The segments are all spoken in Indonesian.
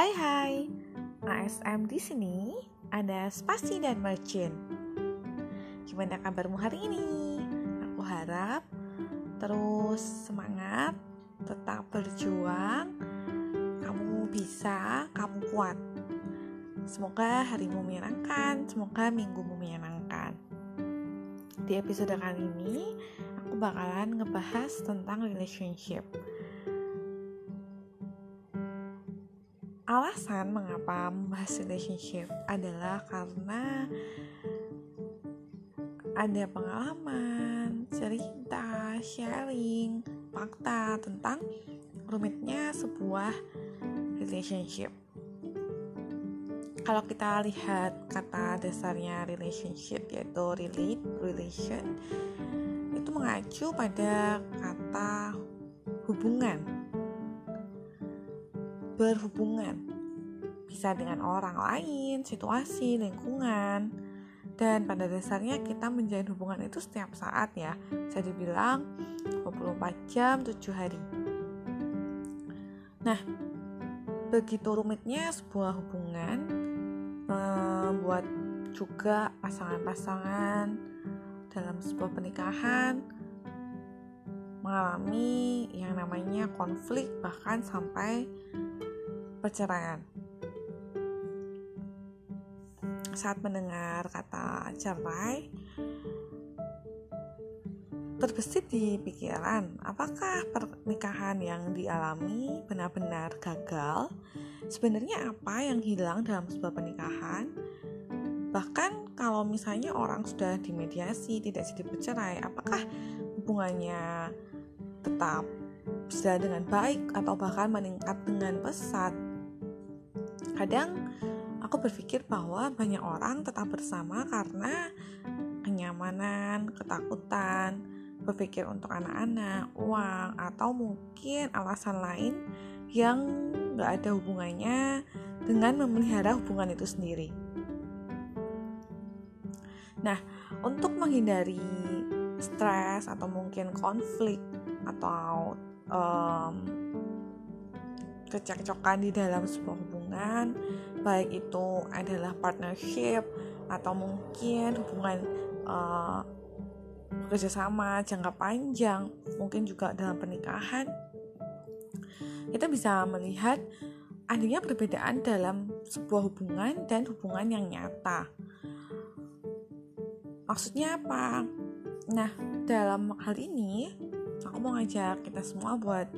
Hai hai, ASM di sini ada Spasi dan Merchant. Gimana kabarmu hari ini? Aku harap terus semangat, tetap berjuang, kamu bisa, kamu kuat. Semoga harimu menyenangkan, semoga minggumu menyenangkan. Di episode kali ini, aku bakalan ngebahas tentang relationship. Alasan mengapa membahas relationship adalah karena ada pengalaman, cerita, sharing, fakta tentang rumitnya sebuah relationship. Kalau kita lihat kata dasarnya relationship yaitu relate, relation, itu mengacu pada kata hubungan berhubungan bisa dengan orang lain, situasi, lingkungan. Dan pada dasarnya kita menjalin hubungan itu setiap saat ya. Bisa dibilang 24 jam 7 hari. Nah begitu rumitnya sebuah hubungan membuat juga pasangan-pasangan dalam sebuah pernikahan mengalami yang namanya konflik bahkan sampai perceraian. Saat mendengar kata cerai, terbesit di pikiran apakah pernikahan yang dialami benar-benar gagal? Sebenarnya apa yang hilang dalam sebuah pernikahan? Bahkan kalau misalnya orang sudah dimediasi tidak jadi bercerai apakah hubungannya tetap bisa dengan baik atau bahkan meningkat dengan pesat Kadang aku berpikir bahwa banyak orang tetap bersama karena kenyamanan, ketakutan, berpikir untuk anak-anak, uang, atau mungkin alasan lain yang gak ada hubungannya dengan memelihara hubungan itu sendiri. Nah, untuk menghindari stres atau mungkin konflik atau um, kecekcokan di dalam sebuah hubungan hubungan, baik itu adalah partnership atau mungkin hubungan uh, kerjasama jangka panjang, mungkin juga dalam pernikahan, kita bisa melihat adanya perbedaan dalam sebuah hubungan dan hubungan yang nyata. Maksudnya apa? Nah, dalam hal ini, aku mau ngajak kita semua buat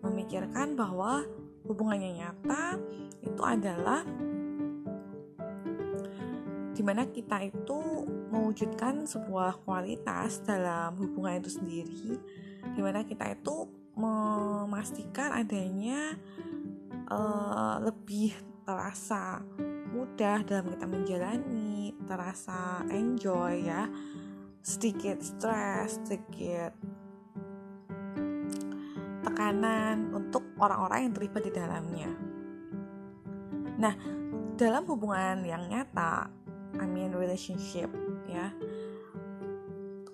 memikirkan bahwa hubungannya nyata itu adalah di mana kita itu mewujudkan sebuah kualitas dalam hubungan itu sendiri di mana kita itu memastikan adanya uh, lebih terasa mudah dalam kita menjalani terasa enjoy ya sedikit stres sedikit tekanan untuk orang-orang yang terlibat di dalamnya. Nah, dalam hubungan yang nyata, I mean relationship, ya,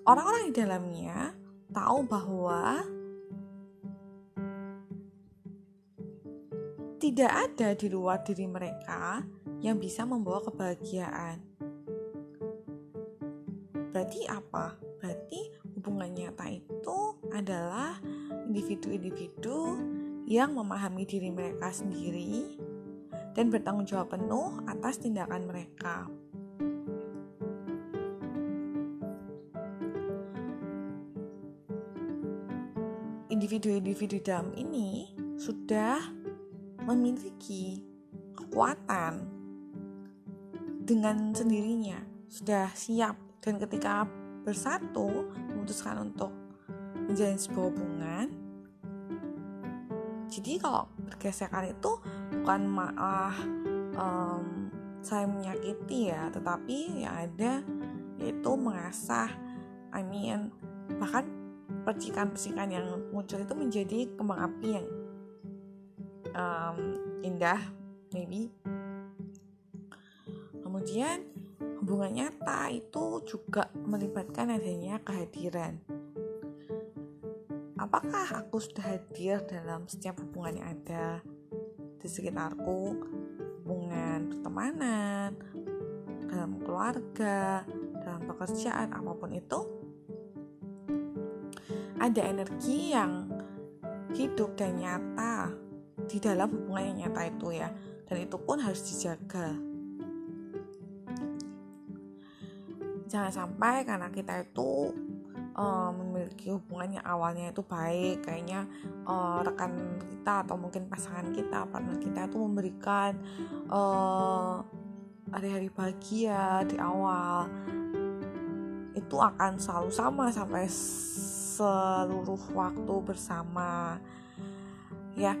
orang-orang di dalamnya tahu bahwa tidak ada di luar diri mereka yang bisa membawa kebahagiaan. Berarti apa? Berarti hubungan nyata itu adalah individu-individu yang memahami diri mereka sendiri dan bertanggung jawab penuh atas tindakan mereka. Individu-individu dalam ini sudah memiliki kekuatan dengan sendirinya, sudah siap dan ketika bersatu memutuskan untuk menjalin sebuah hubungan jadi kalau bergesekan itu bukan malah um, saya menyakiti ya tetapi yang ada yaitu mengasah I mean bahkan percikan-percikan yang muncul itu menjadi kembang api yang um, indah maybe. Kemudian hubungan nyata itu juga melibatkan adanya kehadiran apakah aku sudah hadir dalam setiap hubungan yang ada di sekitarku? Hubungan pertemanan dalam keluarga dalam pekerjaan apa pun itu? Ada energi yang hidup dan nyata di dalam hubungan yang nyata itu ya dan itu pun harus dijaga. Jangan sampai karena kita itu uh, memiliki hubungan yang awalnya itu baik. Kayaknya uh, rekan kita atau mungkin pasangan kita partner kita itu memberikan uh, hari-hari bahagia di awal. Itu akan selalu sama sampai seluruh waktu bersama. Ya.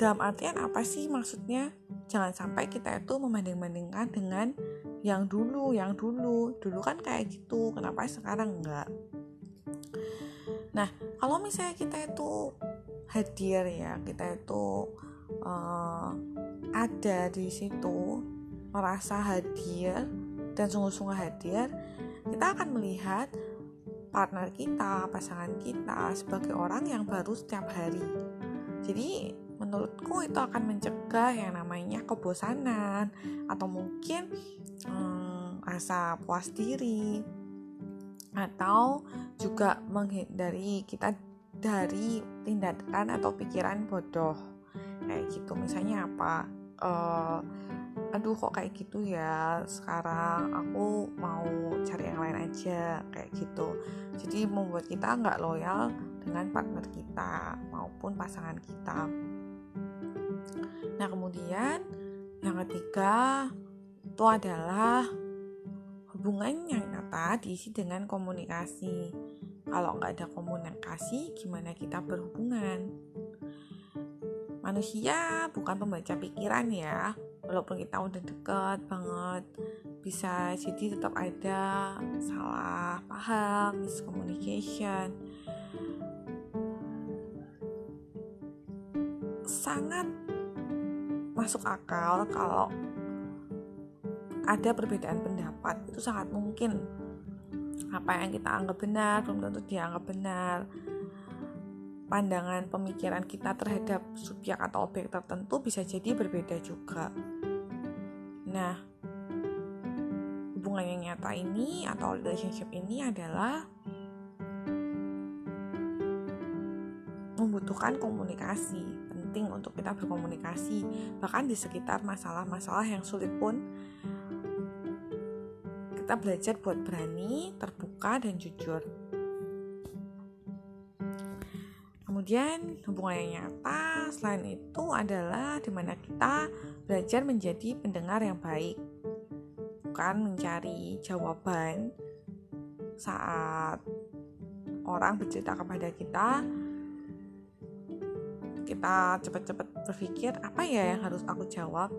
Dalam artian apa sih maksudnya? Jangan sampai kita itu membanding-bandingkan dengan yang dulu yang dulu. Dulu kan kayak gitu kenapa sekarang enggak? Nah kalau misalnya kita itu hadir ya kita itu uh, ada di situ merasa hadir dan sungguh-sungguh hadir kita akan melihat partner kita pasangan kita sebagai orang yang baru setiap hari. Jadi menurutku itu akan mencegah yang namanya kebosanan atau mungkin hmm, rasa puas diri atau juga menghindari kita dari tindakan atau pikiran bodoh. Kayak gitu misalnya apa? Uh, aduh kok kayak gitu ya? Sekarang aku mau cari yang lain aja kayak gitu. Jadi membuat kita nggak loyal dengan partner kita maupun pasangan kita Nah, kemudian yang ketiga itu adalah hubungan yang nyata diisi dengan komunikasi. Kalau nggak ada komunikasi, gimana kita berhubungan? Manusia bukan pembaca pikiran ya, walaupun kita udah deket banget, bisa jadi tetap ada salah paham, miscommunication. Sangat masuk akal kalau ada perbedaan pendapat. Itu sangat mungkin. Apa yang kita anggap benar belum tentu dianggap benar. Pandangan pemikiran kita terhadap subjek atau objek tertentu bisa jadi berbeda juga. Nah hubungan yang nyata ini atau relationship ini adalah membutuhkan komunikasi penting untuk kita berkomunikasi bahkan di sekitar masalah-masalah yang sulit pun kita belajar buat berani, terbuka dan jujur. Kemudian hubungan yang nyata selain itu adalah di mana kita belajar menjadi pendengar yang baik, bukan mencari jawaban saat orang bercerita kepada kita, kita cepet-cepet berpikir apa ya yang harus aku jawab?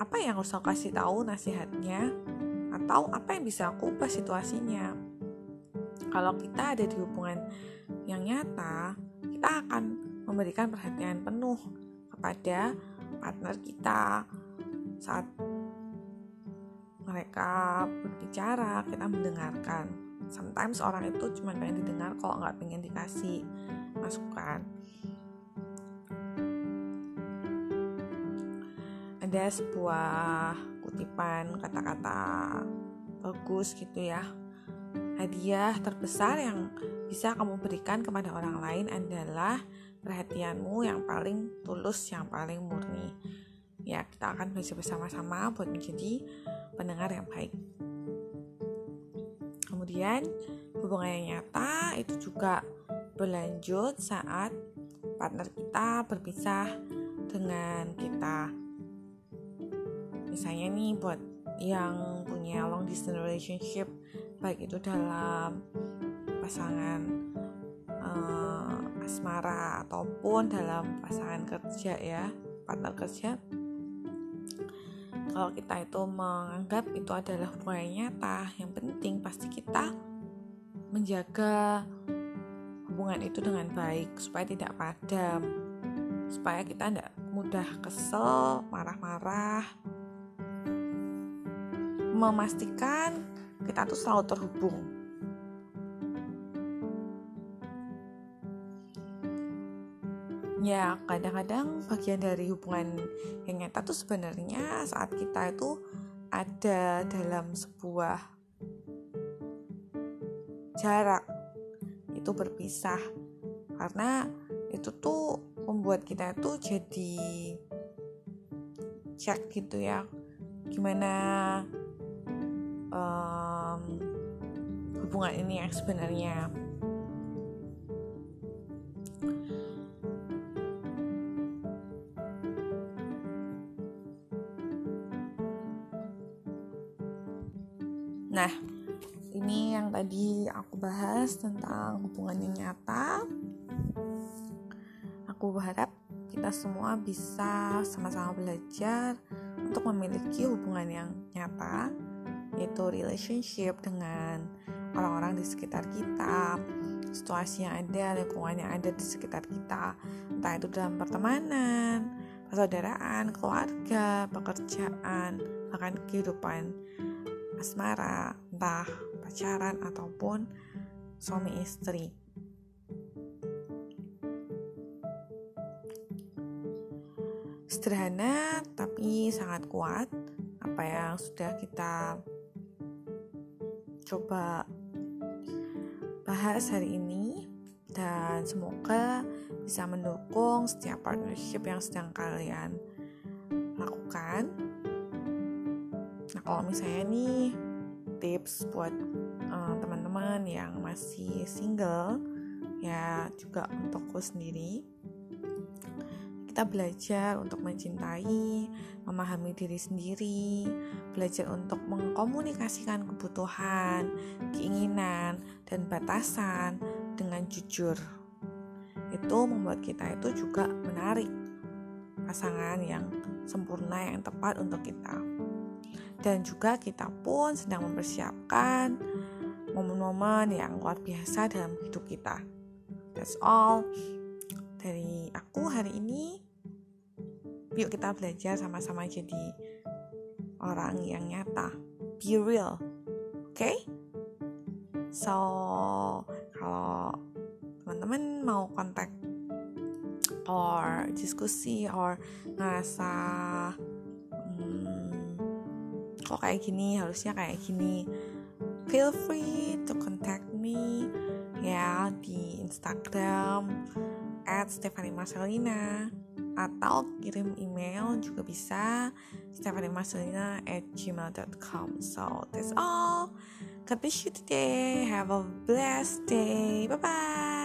Apa yang harus aku kasih tahu nasihatnya? Atau apa yang bisa aku ubah situasinya? Kalau kita ada di hubungan yang nyata kita akan memberikan perhatian penuh kepada partner kita. Saat mereka berbicara kita mendengarkan. Sometimes orang itu cuma pengen didengar kalau nggak pengen dikasih masukan ada sebuah kutipan kata-kata bagus gitu ya. Hadiah terbesar yang bisa kamu berikan kepada orang lain adalah perhatianmu yang paling tulus yang paling murni. Ya kita akan belajar bersama-sama buat menjadi pendengar yang baik. Kemudian hubungan yang nyata itu juga berlanjut saat partner kita berpisah dengan kita misalnya nih buat yang punya long distance relationship baik itu dalam pasangan uh, asmara ataupun dalam pasangan kerja ya partner kerja kalau kita itu menganggap itu adalah hubungan nyata yang penting pasti kita menjaga hubungan itu dengan baik supaya tidak padam supaya kita tidak mudah kesel marah-marah memastikan kita tuh selalu terhubung. ya kadang-kadang bagian dari hubungan yang nyata tuh sebenarnya saat kita itu ada dalam sebuah jarak itu berpisah karena itu tuh membuat kita itu jadi cek gitu ya gimana um, hubungan ini yang sebenarnya Nah, ini yang tadi aku bahas tentang hubungan yang nyata. Aku berharap kita semua bisa sama-sama belajar untuk memiliki hubungan yang nyata, yaitu relationship dengan orang-orang di sekitar kita, situasi yang ada, lingkungan yang ada di sekitar kita, entah itu dalam pertemanan, persaudaraan, keluarga, pekerjaan, bahkan kehidupan asmara, entah pacaran ataupun suami istri. Sederhana tapi sangat kuat apa yang sudah kita coba bahas hari ini dan semoga bisa mendukung setiap partnership yang sedang kalian lakukan. Nah kalau misalnya nih tips buat uh, teman-teman yang masih single ya juga untukku sendiri kita belajar untuk mencintai, memahami diri sendiri, belajar untuk mengkomunikasikan kebutuhan, keinginan, dan batasan dengan jujur. Itu membuat kita itu juga menarik pasangan yang sempurna yang tepat untuk kita dan juga kita pun sedang mempersiapkan momen-momen yang luar biasa dalam hidup kita. That's all dari aku hari ini. Yuk kita belajar sama-sama jadi orang yang nyata. Be real. Oke? Okay? So, kalau teman-teman mau kontak or diskusi or ngerasa kok kayak gini harusnya kayak gini feel free to contact me ya di Instagram at Stephanie Marcelina atau kirim email juga bisa Stephanie Marcelina at gmail.com so that's all. God bless you today. Have a blessed day. Bye bye